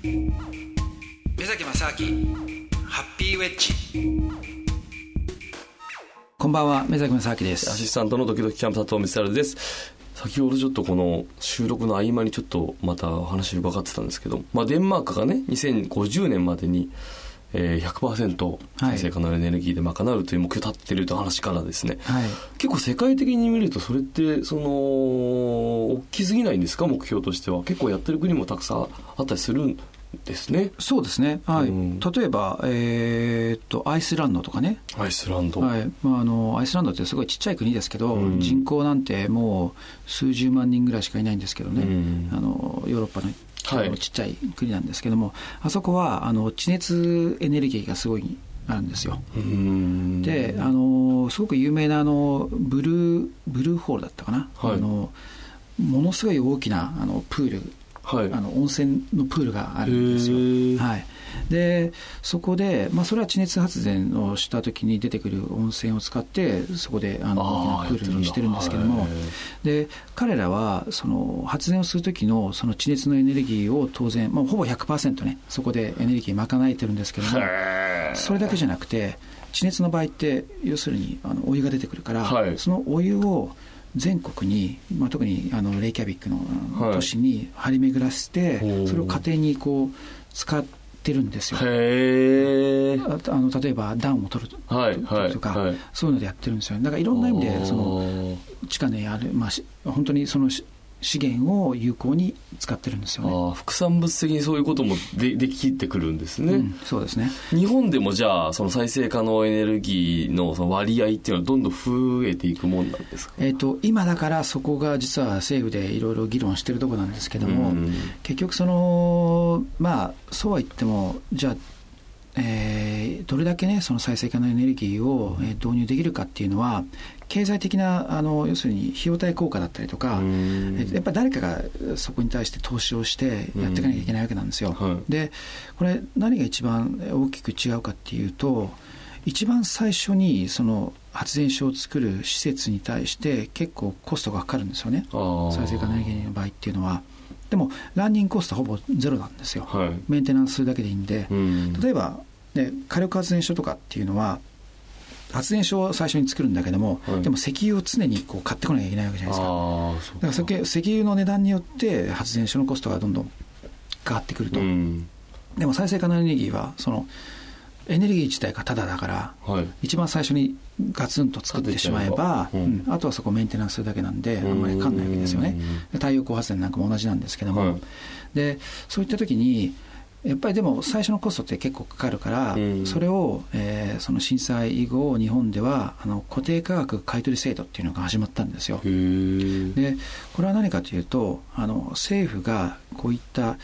目崎正明ハッピーウェッジ。こんばんは目崎正明です。アシスタントのドキドキキャンプ佐藤光です。先ほどちょっとこの収録の合間にちょっとまたお話伺ってたんですけど、まあ、デンマークがね2050年までにえー、100%再生可能エネルギーで賄うという目標を立ってるという話からですね、はい、結構世界的に見るとそれってその大きすぎないんですか？目標としては。結構やってる国もたくさんあったりするんですね。そうですね、はい、うん、例えば、えー、っとアイスランドとかね。アイスランド、はい。まあ、あのアイスランドってすごいちっちゃい国ですけど、うん、人口なんてもう数十万人ぐらいしかいないんですけどね、うん、あのヨーロッパのちっちゃい国なんですけども、はい、あそこはあの地熱エネルギーがすごいあるんですよ。であのすごく有名なあのブルーブルーホールだったかな、はい、あのものすごい大きなあのプールはい、あの温泉のプールがあるんですよ。はい、でそこで、まあ、それは地熱発電をした時に出てくる温泉を使ってそこであの大きなプールにしてるんですけども。で彼らはその発電をする時のその地熱のエネルギーを当然、まあ、ほぼ100%ねそこでエネルギー賄えてるんですけどもそれだけじゃなくて地熱の場合って要するにあのお湯が出てくるから、はい、そのお湯を全国に、まあ、特にあのレイキャビックの都市に張り巡らせて、はい、それを家庭にこう使ってるんですよ。へあの例えば暖を取るとか、はいはい、そういうのでやってるんですよ。だからいろんな意味でその地下にある、まあ、本当にその資源を有効に使ってるんですよね。副産物的にそういうこともでできてくるんですね、うん、そうですね。日本でもじゃあ、その再生可能エネルギーのその割合っていうのはどんどん増えていくもんなんですか、えっ、と、今だからそこが実は政府でいろいろ議論してるところなんですけども、うん、結局その、まあ、そうは言っても、じゃあ、えー、どれだけね、その再生可能エネルギーを導入できるかっていうのは、経済的なあの要するに費用対効果だったりとか、やっぱり誰かがそこに対して投資をしてやっていかなきゃいけないわけなんですよ。はい、でこれ何が一番大きく違うかっていうと一番最初にその発電所を作る施設に対して結構コストがかかるんですよね。再生可能エネルギーの場合っていうのは。でもランニングコストほぼゼロなんですよ、はい、メンテナンスするだけでいいんで、例えば、ね、火力発電所とかっていうのは発電所を最初に作るんだけども、はい、でも石油を常にこう買ってこなきゃいけないわけじゃないですか。だから石油の値段によって発電所のコストがどんどん変わってくると。うん、でも再生可能エネルギーはそのエネルギー自体がタダだから、はい、一番最初にガツンと作ってしまえば、うん、あとはそこメンテナンスするだけなんで、あんまりかかんないわけですよね。太陽光発電なんかも同じなんですけども、はい、でそういった時に、やっぱりでも最初のコストって結構かかるから、うん、それを、えー、その震災以後日本ではあの固定価格買取制度っていうのが始まったんですよ。でこれは何かというとあの政府がこういった、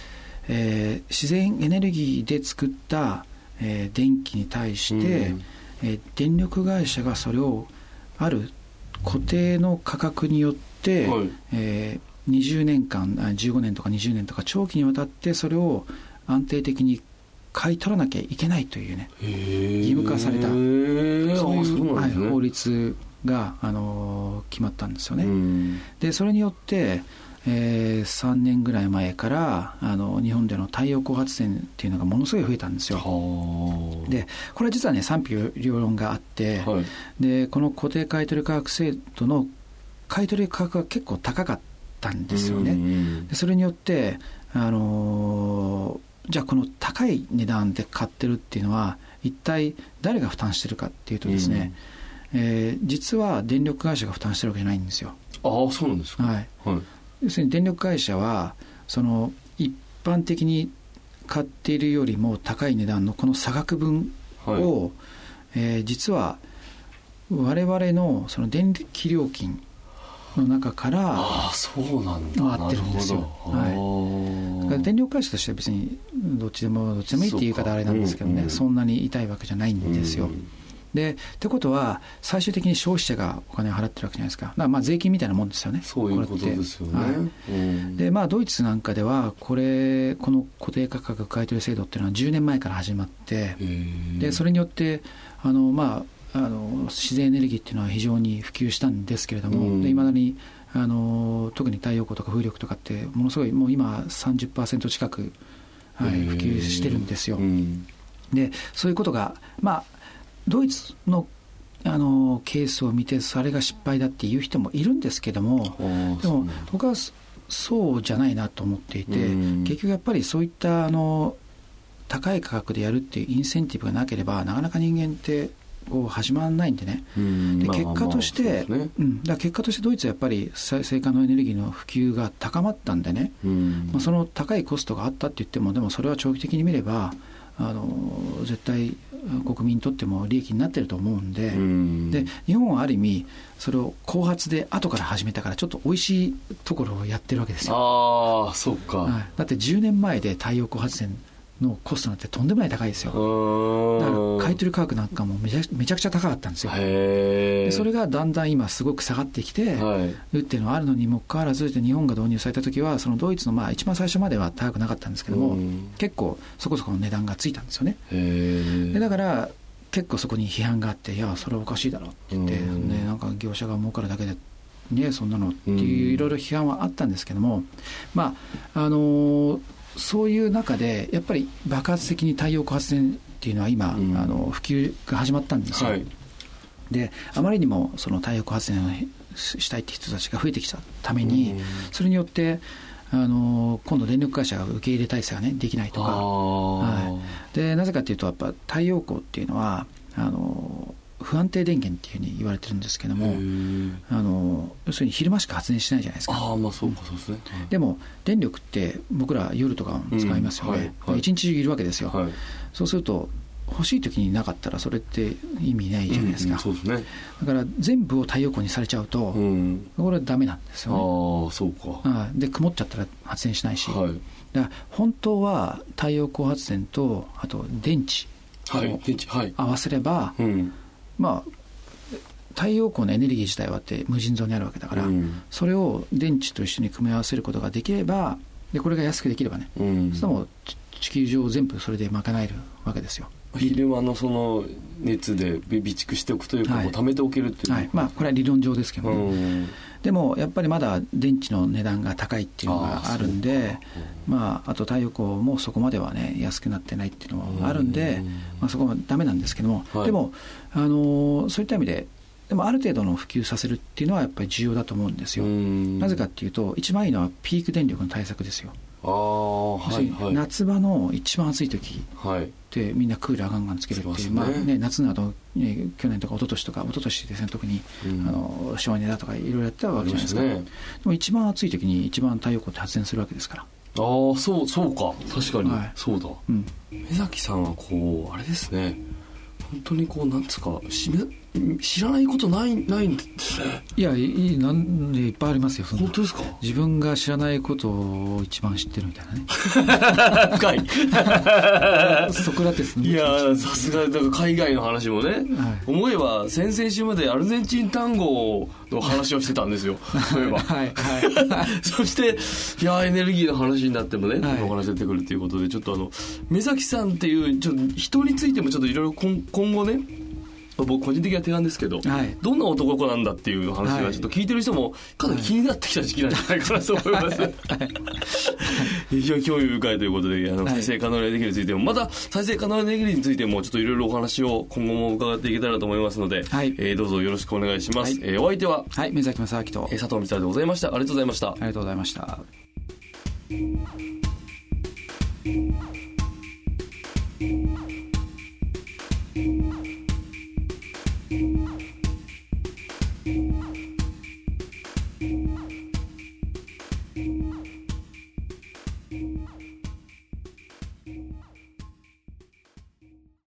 えー、自然エネルギーで作った、えー、電気に対して、うん、えー、電力会社がそれをある固定の価格によって、はい、えー、20年間15年とか20年とか長期にわたってそれを安定的に買い取らなきゃいけないというね義務化されたそういう、ね、はい、法律が、あのー、決まったんですよね。でそれによってえー、3年ぐらい前からあの日本での太陽光発電っていうのがものすごい増えたんですよ。でこれ実はね賛否両論があって、はい、でこの固定買取価格制度の買取価格が結構高かったんですよね。でそれによってあのーじゃあこの高い値段で買ってるっていうのは一体誰が負担してるかっていうとですね、うん、えー、実は電力会社が負担してるわけじゃないんですよ。ああそうなんですか、はい、はい、要するに電力会社はその一般的に買っているよりも高い値段のこの差額分を、はい、えー、実は我々のその電気料金の中から回ってるんですよ。はい、電力会社としては別にどっちでもどっちでもいいっていう言い方あれなんですけどね、うんうん、そんなに痛いわけじゃないんですよ。うんでってことは最終的に消費者がお金を払ってるわけじゃないですか。まあ税金みたいなもんですよね。そういうことですよね、はいうん、でまあドイツなんかではこれこの固定価格買取制度っていうのは10年前から始まってでそれによってあのまああの自然エネルギーっていうのは非常に普及したんですけれども、いまだにあの特に太陽光とか風力とかってものすごいもう今30%近くはい、普及してるんですよ。でそういうことが、まあ、ドイツのあのケースを見てそれが失敗だっていう人もいるんですけどもでも僕はそうじゃないなと思っていて結局やっぱりそういったあの高い価格でやるっていうインセンティブがなければなかなか人間ってこう始まらないんでね、で結果として、まあまあね、うん、だ結果としてドイツはやっぱり再生可能エネルギーの普及が高まったんでね、まあ、その高いコストがあったって言っても、でもそれは長期的に見れば、あの絶対国民にとっても利益になってると思うんで。うん。で日本はある意味それを後発で後から始めたからちょっと美味しいところをやってるわけですよ。ああそうか、はい、だって10年前で太陽光発電のコストなんてとんでもない高いですよ。だから買い取り価格なんかもめちゃめちゃくちゃ高かったんですよ。でそれがだんだん今すごく下がってきて、はい、るっていうのはあるのにもかかわらず日本が導入された時はそのドイツのまあ一番最初までは高くなかったんですけども結構そこそこの値段がついたんですよね。でだから結構そこに批判があっていやそれはおかしいだろって言って、ね、なんか業者が儲かるだけでね、そんなのっていういろいろ批判はあったんですけども、まああのー、そういう中で、やっぱり爆発的に太陽光発電っていうのは今、うん、あの普及が始まったんですよ。はい、であまりにもその太陽光発電をしたいって人たちが増えてきたために、うん、それによってあの今度電力会社が受け入れ体制が、ね、できないとか、はい、でなぜかというとやっぱ太陽光っていうのはあの不安定電源っていうふうに言われてるんですけどもあの要するに昼間しか発電しないじゃないですか。あまあそうかそうですね、はい、でも電力って僕ら夜とか使いますよね、うんはいはい、一日中いるわけですよ、はい、そうすると欲しい時になかったらそれって意味ないじゃないですか、うん、そうですね、だから全部を太陽光にされちゃうと、うん、これはダメなんですよね。ああそうか。あで曇っちゃったら発電しないし、はい、だから本当は太陽光発電とあと電池を合わせれば、はいはいうんまあ太陽光のエネルギー自体はって無尽蔵にあるわけだから、うん、それを電池と一緒に組み合わせることができればでこれが安くできればね、うん、そも地球上全部それで賄えるわけですよ。昼間のその熱で備蓄しておくというか、はい、貯めておけるっていう、はい、まあこれは理論上ですけどね、うん。でもやっぱりまだ電池の値段が高いっていうのがあるんで、あまあ、あと太陽光もそこまではね、安くなってないっていうのもあるんで、まあ、そこはだめなんですけども、はい、でも、あのそういった意味で、でもある程度の普及させるっていうのはやっぱり重要だと思うんですよ。なぜかっていうと、一番いいのはピーク電力の対策ですよ。あはいはい、夏場の一番暑い時ってみんなクーラーガンガンつけるっていう、ね、まあね、夏など、ね、去年とか一昨年とか一昨年ですね特に、うん、あの省エネだとかいろいろやったわけじゃないですか、ね、でも一番暑い時に一番太陽光って発電するわけですから。ああそうそうか。確かに、はい、そうだ、うん、目崎さんはこうあれですね。本当にこうなんつうかし知らないことないないんですね。いやいいなんでいっぱいありますよ本当ですか？自分が知らないことを一番知ってるみたいなね。深い。ソクラテスいやさすがだから海外の話もね、はい、思えば先々週までアルゼンチン単語の話をしてたんですよ。そういえば。はい、はい、そしていやエネルギーの話になってもね、はい、お話出てくるということでちょっとあの目崎さんっていうちょっと人についてもちょっといろいろ今後ね僕個人的な提案ですけど、はい、どんな男の子なんだっていう話がちょっと聞いてる人もかなり気になってきた時期なんじゃないかなと思います、はい、非常に興味深いということであの再生可能なエネルギーについてもまた再生可能なエネルギーについてもちょっといろいろお話を今後も伺っていけたらと思いますので、はい、えー、どうぞよろしくお願いします、はい、えー、お相手は？はい目崎正明と、えー、佐藤光でございました。ありがとうございました。ありがとうございました